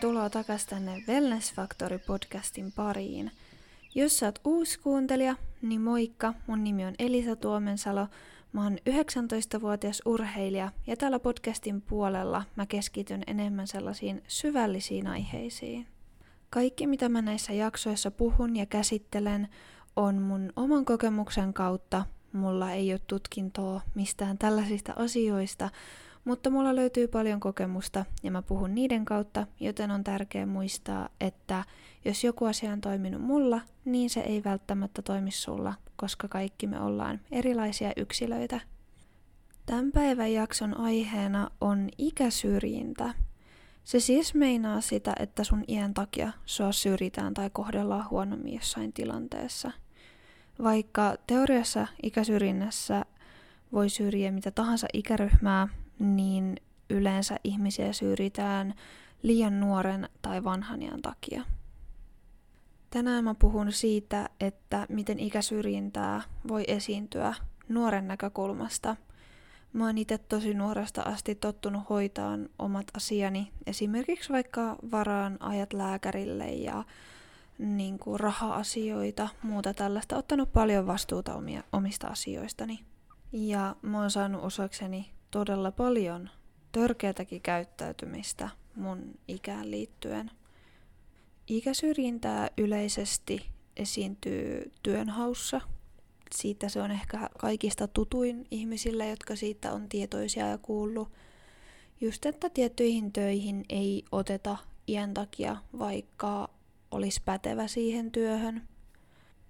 Tervetuloa takaisin tänne Wellness Factory podcastin pariin. Jos sä oot uusi kuuntelija, niin moikka, mun nimi on Elisa Tuomensalo, mä oon 19-vuotias urheilija ja tällä podcastin puolella mä keskityn enemmän sellaisiin syvällisiin aiheisiin. Kaikki mitä mä näissä jaksoissa puhun ja käsittelen on mun oman kokemuksen kautta. Mulla ei ole tutkintoa mistään tällaisista asioista, mutta mulla löytyy paljon kokemusta ja mä puhun niiden kautta, joten on tärkeää muistaa, että jos joku asia on toiminut mulla, niin se ei välttämättä toimi sulla, koska kaikki me ollaan erilaisia yksilöitä. Tämän päivän jakson aiheena on ikäsyrjintä. Se siis meinaa sitä, että sun iän takia sua syrjitään tai kohdellaan huonommin jossain tilanteessa. Vaikka teoriassa ikäsyrjinnässä voi syrjiä mitä tahansa ikäryhmää, niin yleensä ihmisiä syrjitään liian nuoren tai vanhan iän takia. Tänään mä puhun siitä, että miten ikäsyrjintää voi esiintyä nuoren näkökulmasta. Mä oon itse tosi nuoresta asti tottunut hoitaan omat asiani, esimerkiksi vaikka varaan ajat lääkärille ja niin kuin raha-asioita, muuta tällaista, ottanut paljon vastuuta omia, omista asioistani. Ja mä oon saanut osakseni todella paljon törkeätäkin käyttäytymistä mun ikään liittyen. Ikäsyrjintää yleisesti esiintyy työnhaussa. Siitä se on ehkä kaikista tutuin ihmisille, jotka siitä on tietoisia ja kuullut. Just, että tiettyihin töihin ei oteta iän takia, vaikka olisi pätevä siihen työhön.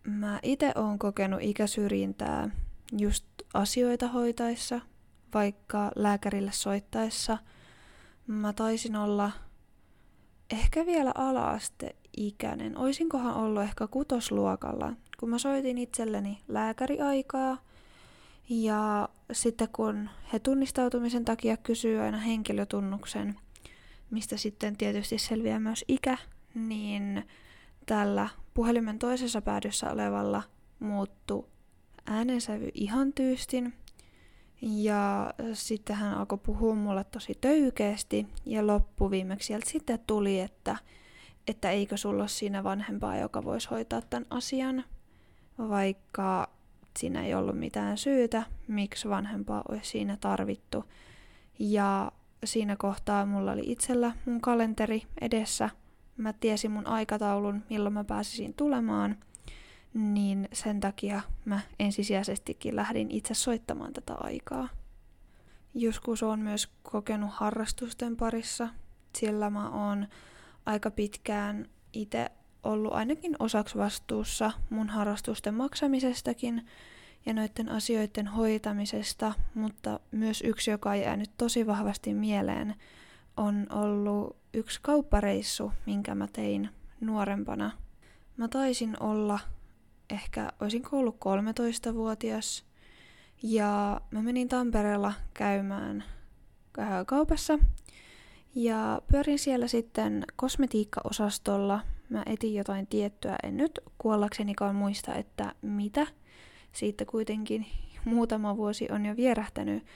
Mä itse oon kokenut ikäsyrjintää just asioita hoitaessa, vaikka lääkärille soittaessa. Mä taisin olla ehkä vielä ala-asteikäinen. Oisinkohan ollut ehkä kutosluokalla, kun mä soitin itselleni lääkäriaikaa. Ja sitten kun he tunnistautumisen takia kysyy aina henkilötunnuksen, mistä sitten tietysti selviää myös ikä, niin tällä puhelimen toisessa päädyssä olevalla muuttu äänensävy ihan tyystin ja sitten hän alkoi puhua mulle tosi töykeästi ja loppuviimeksi sieltä sitten tuli, että, että eikö sulla ole siinä vanhempaa, joka voisi hoitaa tämän asian, vaikka siinä ei ollut mitään syytä, miksi vanhempaa olisi siinä tarvittu. Ja siinä kohtaa mulla oli itsellä mun kalenteri edessä. Mä tiesin mun aikataulun, milloin mä pääsisin tulemaan – niin sen takia mä ensisijaisestikin lähdin itse soittamaan tätä aikaa. Joskus on myös kokenut harrastusten parissa, sillä mä oon aika pitkään itse ollut ainakin osaksi vastuussa mun harrastusten maksamisestakin ja noiden asioiden hoitamisesta, mutta myös yksi, joka on jäänyt tosi vahvasti mieleen, on ollut yksi kauppareissu, minkä mä tein nuorempana. Mä taisin olla ehkä olisinko ollut 13-vuotias. Ja mä menin Tampereella käymään kaupassa. Ja pyörin siellä sitten kosmetiikkaosastolla. Mä etin jotain tiettyä, en nyt kuollaksenikaan muista, että mitä. Siitä kuitenkin muutama vuosi on jo vierähtänyt.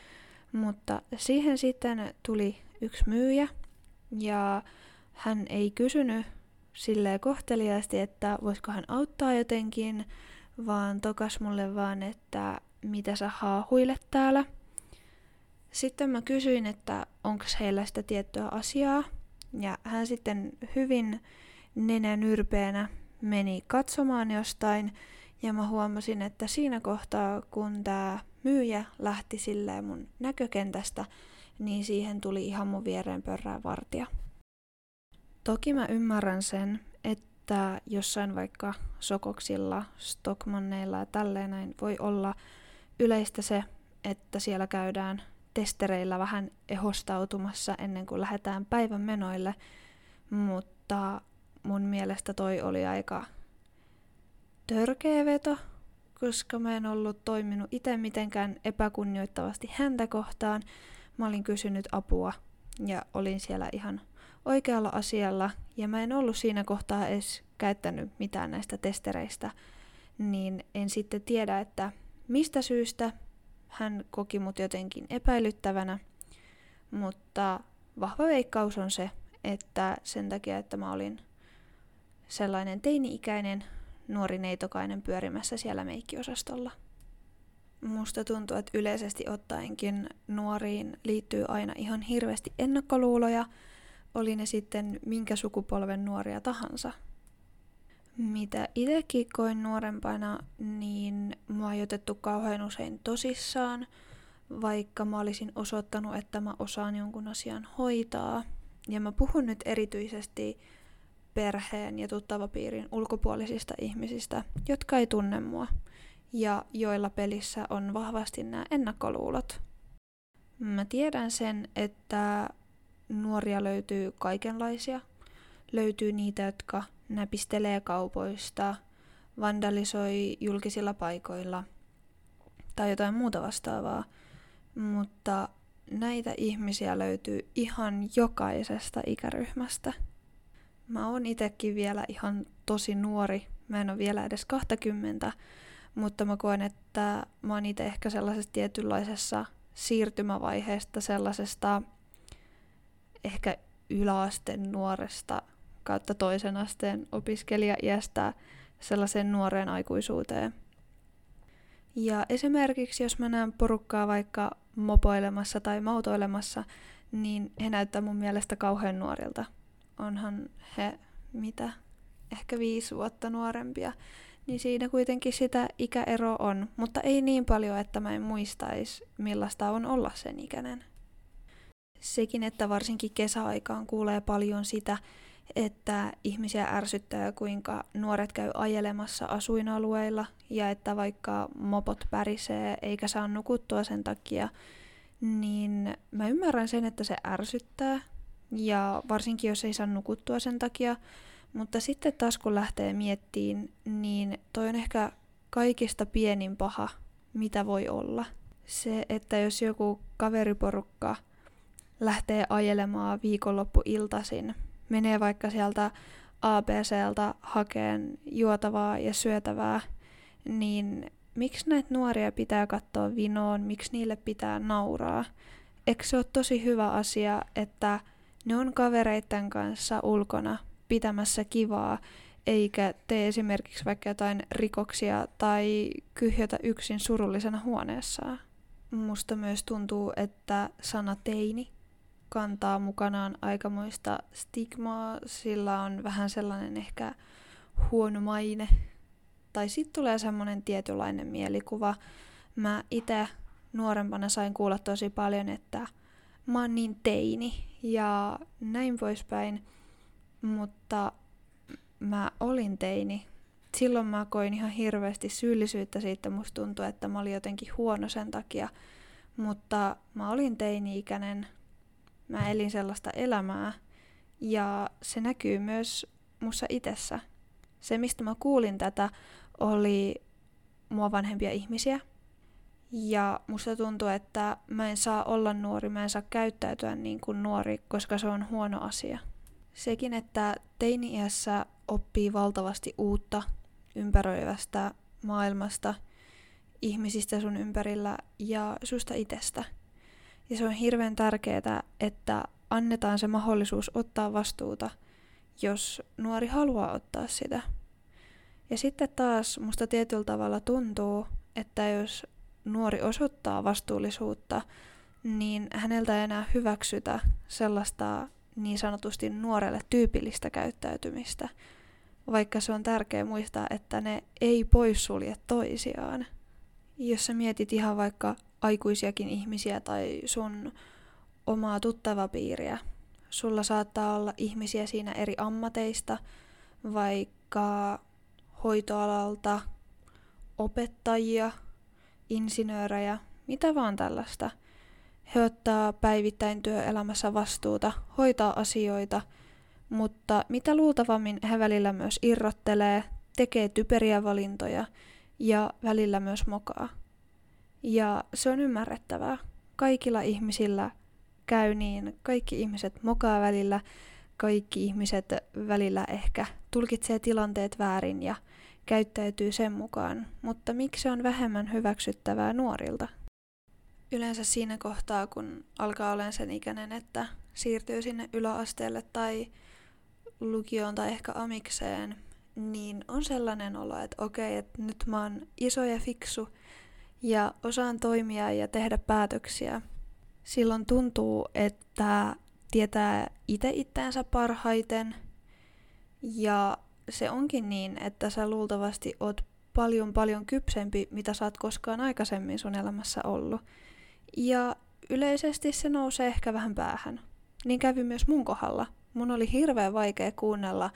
Mutta siihen sitten tuli yksi myyjä ja hän ei kysynyt silleen kohteliaasti, että voisiko hän auttaa jotenkin, vaan tokas mulle vaan, että mitä sä haahuilet täällä. Sitten mä kysyin, että onko heillä sitä tiettyä asiaa, ja hän sitten hyvin nenän yrpeänä meni katsomaan jostain, ja mä huomasin, että siinä kohtaa, kun tämä myyjä lähti silleen mun näkökentästä, niin siihen tuli ihan mun viereen pörrää vartija. Toki mä ymmärrän sen, että jossain vaikka sokoksilla, stockmanneilla ja tälleen näin voi olla yleistä se, että siellä käydään testereillä vähän ehostautumassa ennen kuin lähdetään päivän menoille, mutta mun mielestä toi oli aika törkeä veto, koska mä en ollut toiminut itse mitenkään epäkunnioittavasti häntä kohtaan. Mä olin kysynyt apua ja olin siellä ihan oikealla asialla ja mä en ollut siinä kohtaa edes käyttänyt mitään näistä testereistä, niin en sitten tiedä, että mistä syystä hän koki mut jotenkin epäilyttävänä, mutta vahva veikkaus on se, että sen takia, että mä olin sellainen teini-ikäinen nuori neitokainen pyörimässä siellä meikkiosastolla. Musta tuntuu, että yleisesti ottaenkin nuoriin liittyy aina ihan hirveästi ennakkoluuloja, oli ne sitten minkä sukupolven nuoria tahansa. Mitä itsekin koin nuorempana, niin mua ei otettu kauhean usein tosissaan, vaikka mä olisin osoittanut, että mä osaan jonkun asian hoitaa. Ja mä puhun nyt erityisesti perheen ja tuttavapiirin ulkopuolisista ihmisistä, jotka ei tunne mua ja joilla pelissä on vahvasti nämä ennakkoluulot. Mä tiedän sen, että nuoria löytyy kaikenlaisia. Löytyy niitä, jotka näpistelee kaupoista, vandalisoi julkisilla paikoilla tai jotain muuta vastaavaa. Mutta näitä ihmisiä löytyy ihan jokaisesta ikäryhmästä. Mä oon itekin vielä ihan tosi nuori. Mä en ole vielä edes 20, mutta mä koen, että mä oon itse ehkä sellaisessa tietynlaisessa siirtymävaiheesta, sellaisesta ehkä yläasteen nuoresta kautta toisen asteen opiskelija-iästä sellaiseen nuoreen aikuisuuteen. Ja esimerkiksi jos mä näen porukkaa vaikka mopoilemassa tai mautoilemassa, niin he näyttää mun mielestä kauhean nuorilta. Onhan he mitä, ehkä viisi vuotta nuorempia, niin siinä kuitenkin sitä ikäero on, mutta ei niin paljon, että mä en muistaisi, millaista on olla sen ikäinen. Sekin, että varsinkin kesäaikaan kuulee paljon sitä, että ihmisiä ärsyttää, kuinka nuoret käy ajelemassa asuinalueilla ja että vaikka mopot pärisee eikä saa nukuttua sen takia, niin mä ymmärrän sen, että se ärsyttää ja varsinkin jos ei saa nukuttua sen takia, mutta sitten taas kun lähtee miettiin, niin toi on ehkä kaikista pienin paha, mitä voi olla. Se, että jos joku kaveriporukka lähtee ajelemaan viikonloppuiltaisin, menee vaikka sieltä ABCltä hakeen juotavaa ja syötävää, niin miksi näitä nuoria pitää katsoa vinoon, miksi niille pitää nauraa? Eikö se ole tosi hyvä asia, että ne on kavereiden kanssa ulkona pitämässä kivaa, eikä tee esimerkiksi vaikka jotain rikoksia tai kyhjötä yksin surullisena huoneessaan. Musta myös tuntuu, että sana teini kantaa mukanaan aikamoista stigmaa, sillä on vähän sellainen ehkä huono maine. Tai sitten tulee semmoinen tietynlainen mielikuva. Mä itse nuorempana sain kuulla tosi paljon, että mä oon niin teini ja näin poispäin. Mutta mä olin teini. Silloin mä koin ihan hirveästi syyllisyyttä siitä. Musta tuntui, että mä olin jotenkin huono sen takia. Mutta mä olin teini-ikäinen. Mä elin sellaista elämää. Ja se näkyy myös mussa itsessä. Se, mistä mä kuulin tätä, oli mua vanhempia ihmisiä. Ja musta tuntuu, että mä en saa olla nuori, mä en saa käyttäytyä niin kuin nuori, koska se on huono asia. Sekin, että teini-iässä oppii valtavasti uutta ympäröivästä maailmasta, ihmisistä sun ympärillä ja susta itsestä. Ja se on hirveän tärkeää, että annetaan se mahdollisuus ottaa vastuuta, jos nuori haluaa ottaa sitä. Ja sitten taas musta tietyllä tavalla tuntuu, että jos nuori osoittaa vastuullisuutta, niin häneltä ei enää hyväksytä sellaista niin sanotusti nuorelle tyypillistä käyttäytymistä, vaikka se on tärkeää muistaa, että ne ei poissulje toisiaan. Jos sä mietit ihan vaikka aikuisiakin ihmisiä tai sun omaa tuttavapiiriä, sulla saattaa olla ihmisiä siinä eri ammateista, vaikka hoitoalalta, opettajia, insinöörejä, mitä vaan tällaista – he ottaa päivittäin työelämässä vastuuta, hoitaa asioita, mutta mitä luultavammin he välillä myös irrottelee, tekee typeriä valintoja ja välillä myös mokaa. Ja se on ymmärrettävää. Kaikilla ihmisillä käy niin, kaikki ihmiset mokaa välillä, kaikki ihmiset välillä ehkä tulkitsee tilanteet väärin ja käyttäytyy sen mukaan, mutta miksi se on vähemmän hyväksyttävää nuorilta? yleensä siinä kohtaa, kun alkaa olemaan sen ikäinen, että siirtyy sinne yläasteelle tai lukioon tai ehkä amikseen, niin on sellainen olo, että okei, että nyt mä oon iso ja fiksu ja osaan toimia ja tehdä päätöksiä. Silloin tuntuu, että tietää itse itteensä parhaiten ja se onkin niin, että sä luultavasti oot paljon paljon kypsempi, mitä sä oot koskaan aikaisemmin sun elämässä ollut. Ja yleisesti se nousee ehkä vähän päähän. Niin kävi myös mun kohdalla. Mun oli hirveän vaikea kuunnella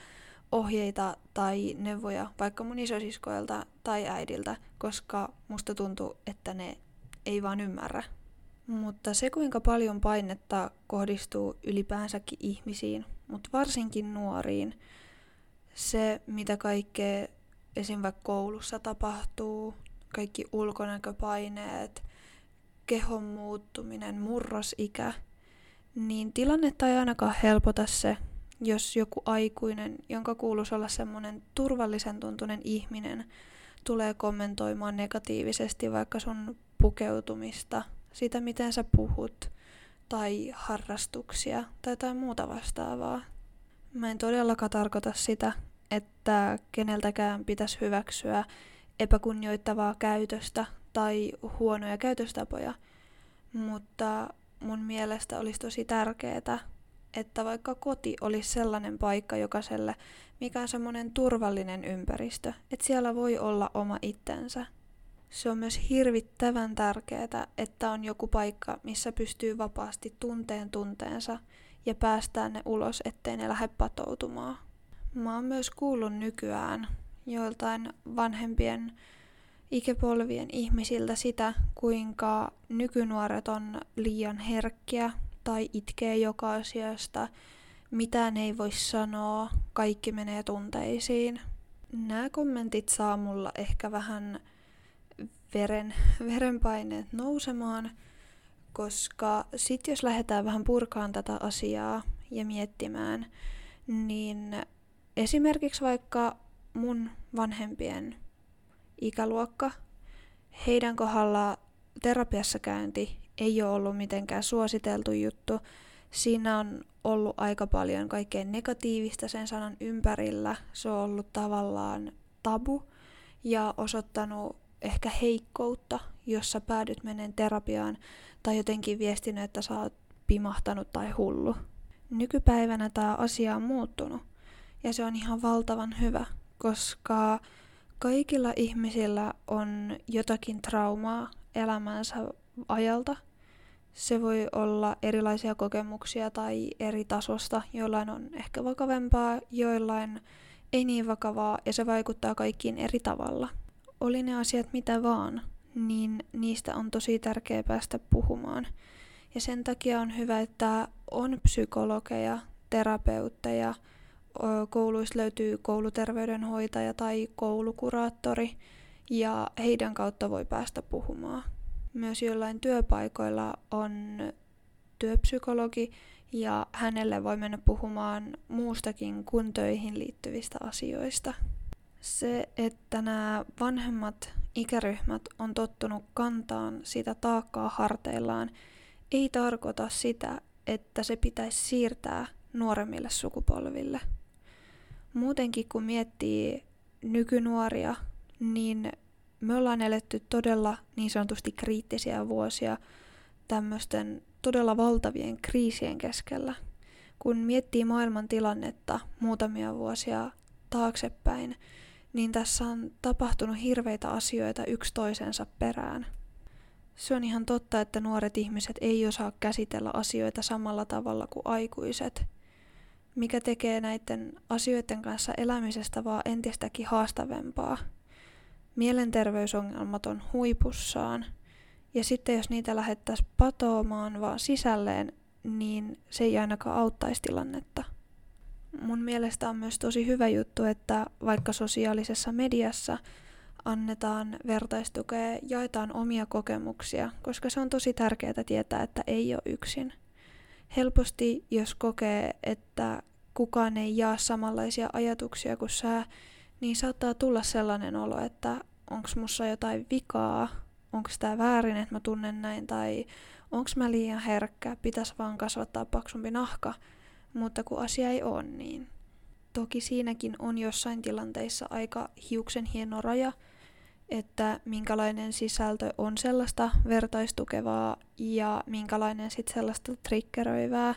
ohjeita tai neuvoja vaikka mun isosiskoilta tai äidiltä, koska musta tuntuu, että ne ei vaan ymmärrä. Mutta se, kuinka paljon painetta kohdistuu ylipäänsäkin ihmisiin, mutta varsinkin nuoriin, se, mitä kaikkea esim. vaikka koulussa tapahtuu, kaikki ulkonäköpaineet, kehon muuttuminen, murrosikä, niin tilannetta ei ainakaan helpota se, jos joku aikuinen, jonka kuuluisi olla semmoinen turvallisen tuntunen ihminen, tulee kommentoimaan negatiivisesti vaikka sun pukeutumista, sitä miten sä puhut, tai harrastuksia tai jotain muuta vastaavaa. Mä en todellakaan tarkoita sitä, että keneltäkään pitäisi hyväksyä epäkunnioittavaa käytöstä tai huonoja käytöstapoja, mutta mun mielestä olisi tosi tärkeää, että vaikka koti olisi sellainen paikka jokaiselle, mikä on semmoinen turvallinen ympäristö, että siellä voi olla oma itsensä. Se on myös hirvittävän tärkeää, että on joku paikka, missä pystyy vapaasti tunteen tunteensa ja päästään ne ulos, ettei ne lähde patoutumaan. Mä oon myös kuullut nykyään joiltain vanhempien ikäpolvien ihmisiltä sitä, kuinka nykynuoret on liian herkkiä tai itkee joka asiasta, mitään ei voi sanoa, kaikki menee tunteisiin. Nämä kommentit saa mulla ehkä vähän veren, verenpaineet nousemaan, koska sit jos lähdetään vähän purkaan tätä asiaa ja miettimään, niin esimerkiksi vaikka mun vanhempien ikäluokka, heidän kohdalla terapiassa käynti ei ole ollut mitenkään suositeltu juttu. Siinä on ollut aika paljon kaikkea negatiivista sen sanan ympärillä. Se on ollut tavallaan tabu ja osoittanut ehkä heikkoutta, jossa päädyt menen terapiaan tai jotenkin viestinyt, että sä oot pimahtanut tai hullu. Nykypäivänä tämä asia on muuttunut ja se on ihan valtavan hyvä, koska kaikilla ihmisillä on jotakin traumaa elämänsä ajalta. Se voi olla erilaisia kokemuksia tai eri tasosta. Joillain on ehkä vakavempaa, joillain ei niin vakavaa ja se vaikuttaa kaikkiin eri tavalla. Oli ne asiat mitä vaan, niin niistä on tosi tärkeää päästä puhumaan. Ja sen takia on hyvä, että on psykologeja, terapeutteja, kouluista löytyy kouluterveydenhoitaja tai koulukuraattori, ja heidän kautta voi päästä puhumaan. Myös joillain työpaikoilla on työpsykologi, ja hänelle voi mennä puhumaan muustakin kuin töihin liittyvistä asioista. Se, että nämä vanhemmat ikäryhmät on tottunut kantaan sitä taakkaa harteillaan, ei tarkoita sitä, että se pitäisi siirtää nuoremmille sukupolville muutenkin kun miettii nykynuoria, niin me ollaan eletty todella niin sanotusti kriittisiä vuosia tämmöisten todella valtavien kriisien keskellä. Kun miettii maailman tilannetta muutamia vuosia taaksepäin, niin tässä on tapahtunut hirveitä asioita yksi toisensa perään. Se on ihan totta, että nuoret ihmiset ei osaa käsitellä asioita samalla tavalla kuin aikuiset – mikä tekee näiden asioiden kanssa elämisestä vaan entistäkin haastavempaa. Mielenterveysongelmat on huipussaan, ja sitten jos niitä lähettäisiin patoamaan vaan sisälleen, niin se ei ainakaan auttaisi tilannetta. Mun mielestä on myös tosi hyvä juttu, että vaikka sosiaalisessa mediassa annetaan vertaistukea, jaetaan omia kokemuksia, koska se on tosi tärkeää tietää, että ei ole yksin. Helposti, jos kokee, että kukaan ei jaa samanlaisia ajatuksia kuin sä, niin saattaa tulla sellainen olo, että onko mussa jotain vikaa, onko tämä väärin, että mä tunnen näin, tai onks mä liian herkkä, pitäisi vaan kasvattaa paksumpi nahka, mutta kun asia ei ole niin. Toki siinäkin on jossain tilanteissa aika hiuksen hieno raja, että minkälainen sisältö on sellaista vertaistukevaa ja minkälainen sitten sellaista triggeröivää.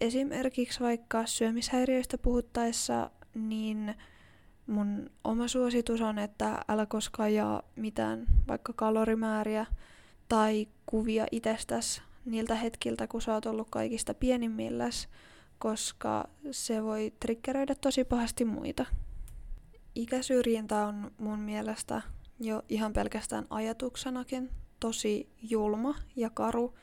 Esimerkiksi vaikka syömishäiriöistä puhuttaessa, niin mun oma suositus on, että älä koskaan jaa mitään vaikka kalorimääriä tai kuvia itsestäsi niiltä hetkiltä, kun sä oot ollut kaikista pienimmilläs, koska se voi triggeröidä tosi pahasti muita. Ikäsyrjintä on mun mielestä jo ihan pelkästään ajatuksenakin tosi julma ja karu,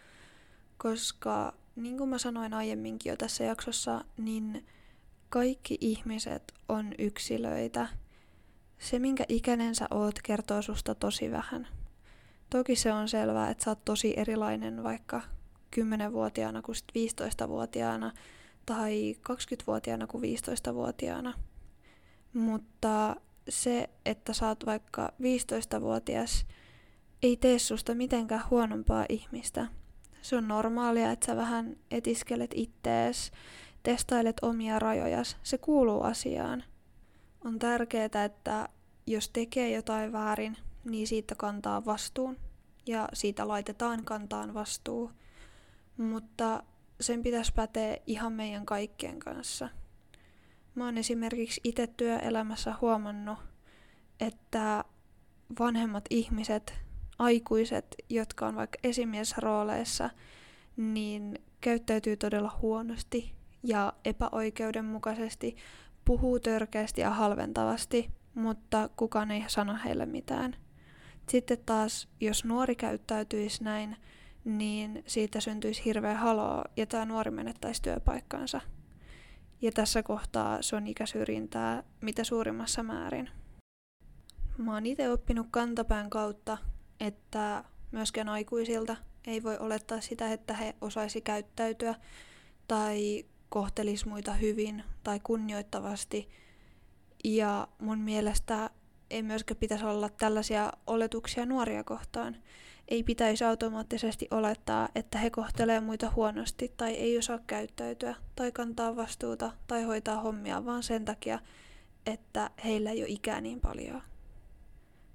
koska niin kuin mä sanoin aiemminkin jo tässä jaksossa, niin kaikki ihmiset on yksilöitä. Se, minkä ikäinen sä oot, kertoo susta tosi vähän. Toki se on selvää, että sä oot tosi erilainen vaikka 10-vuotiaana kuin 15-vuotiaana tai 20-vuotiaana kuin 15-vuotiaana. Mutta se, että sä oot vaikka 15-vuotias, ei tee susta mitenkään huonompaa ihmistä. Se on normaalia, että sä vähän etiskelet ittees, testailet omia rajojas. Se kuuluu asiaan. On tärkeää, että jos tekee jotain väärin, niin siitä kantaa vastuun. Ja siitä laitetaan kantaan vastuu. Mutta sen pitäisi päteä ihan meidän kaikkien kanssa – Mä oon esimerkiksi itse työelämässä huomannut, että vanhemmat ihmiset, aikuiset, jotka on vaikka esimiesrooleissa, niin käyttäytyy todella huonosti ja epäoikeudenmukaisesti, puhuu törkeästi ja halventavasti, mutta kukaan ei sano heille mitään. Sitten taas, jos nuori käyttäytyisi näin, niin siitä syntyisi hirveä haloo ja tämä nuori menettäisi työpaikkansa. Ja tässä kohtaa se on ikäsyrjintää mitä suurimmassa määrin. Mä oon itse oppinut kantapään kautta, että myöskään aikuisilta ei voi olettaa sitä, että he osaisi käyttäytyä tai kohtelis muita hyvin tai kunnioittavasti. Ja mun mielestä ei myöskään pitäisi olla tällaisia oletuksia nuoria kohtaan ei pitäisi automaattisesti olettaa, että he kohtelee muita huonosti tai ei osaa käyttäytyä tai kantaa vastuuta tai hoitaa hommia vaan sen takia, että heillä ei ole ikää niin paljon.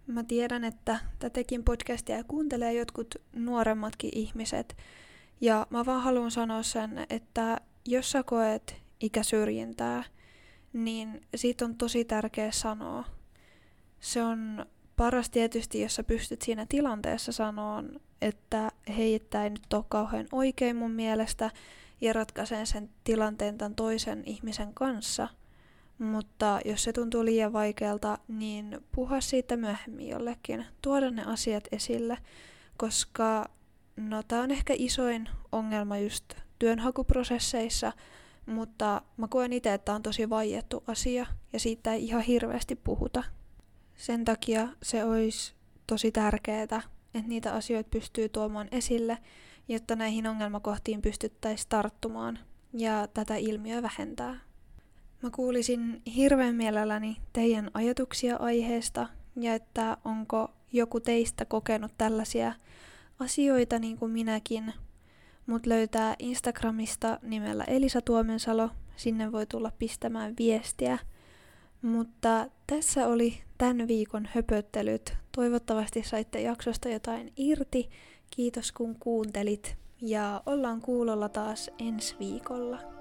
Mä tiedän, että tätäkin podcastia kuuntelee jotkut nuoremmatkin ihmiset, ja mä vaan haluan sanoa sen, että jos sä koet ikäsyrjintää, niin siitä on tosi tärkeä sanoa. Se on paras tietysti, jos sä pystyt siinä tilanteessa sanoon, että hei, että ei nyt ole kauhean oikein mun mielestä, ja ratkaisen sen tilanteen tämän toisen ihmisen kanssa. Mutta jos se tuntuu liian vaikealta, niin puhua siitä myöhemmin jollekin. Tuoda ne asiat esille, koska no tää on ehkä isoin ongelma just työnhakuprosesseissa, mutta mä koen itse, että on tosi vaiettu asia ja siitä ei ihan hirveästi puhuta. Sen takia se olisi tosi tärkeää, että niitä asioita pystyy tuomaan esille, jotta näihin ongelmakohtiin pystyttäisiin tarttumaan ja tätä ilmiöä vähentää. Mä kuulisin hirveän mielelläni teidän ajatuksia aiheesta ja että onko joku teistä kokenut tällaisia asioita niin kuin minäkin. Mut löytää Instagramista nimellä Elisa Tuomensalo. Sinne voi tulla pistämään viestiä – mutta tässä oli tämän viikon höpöttelyt. Toivottavasti saitte jaksosta jotain irti. Kiitos kun kuuntelit ja ollaan kuulolla taas ensi viikolla.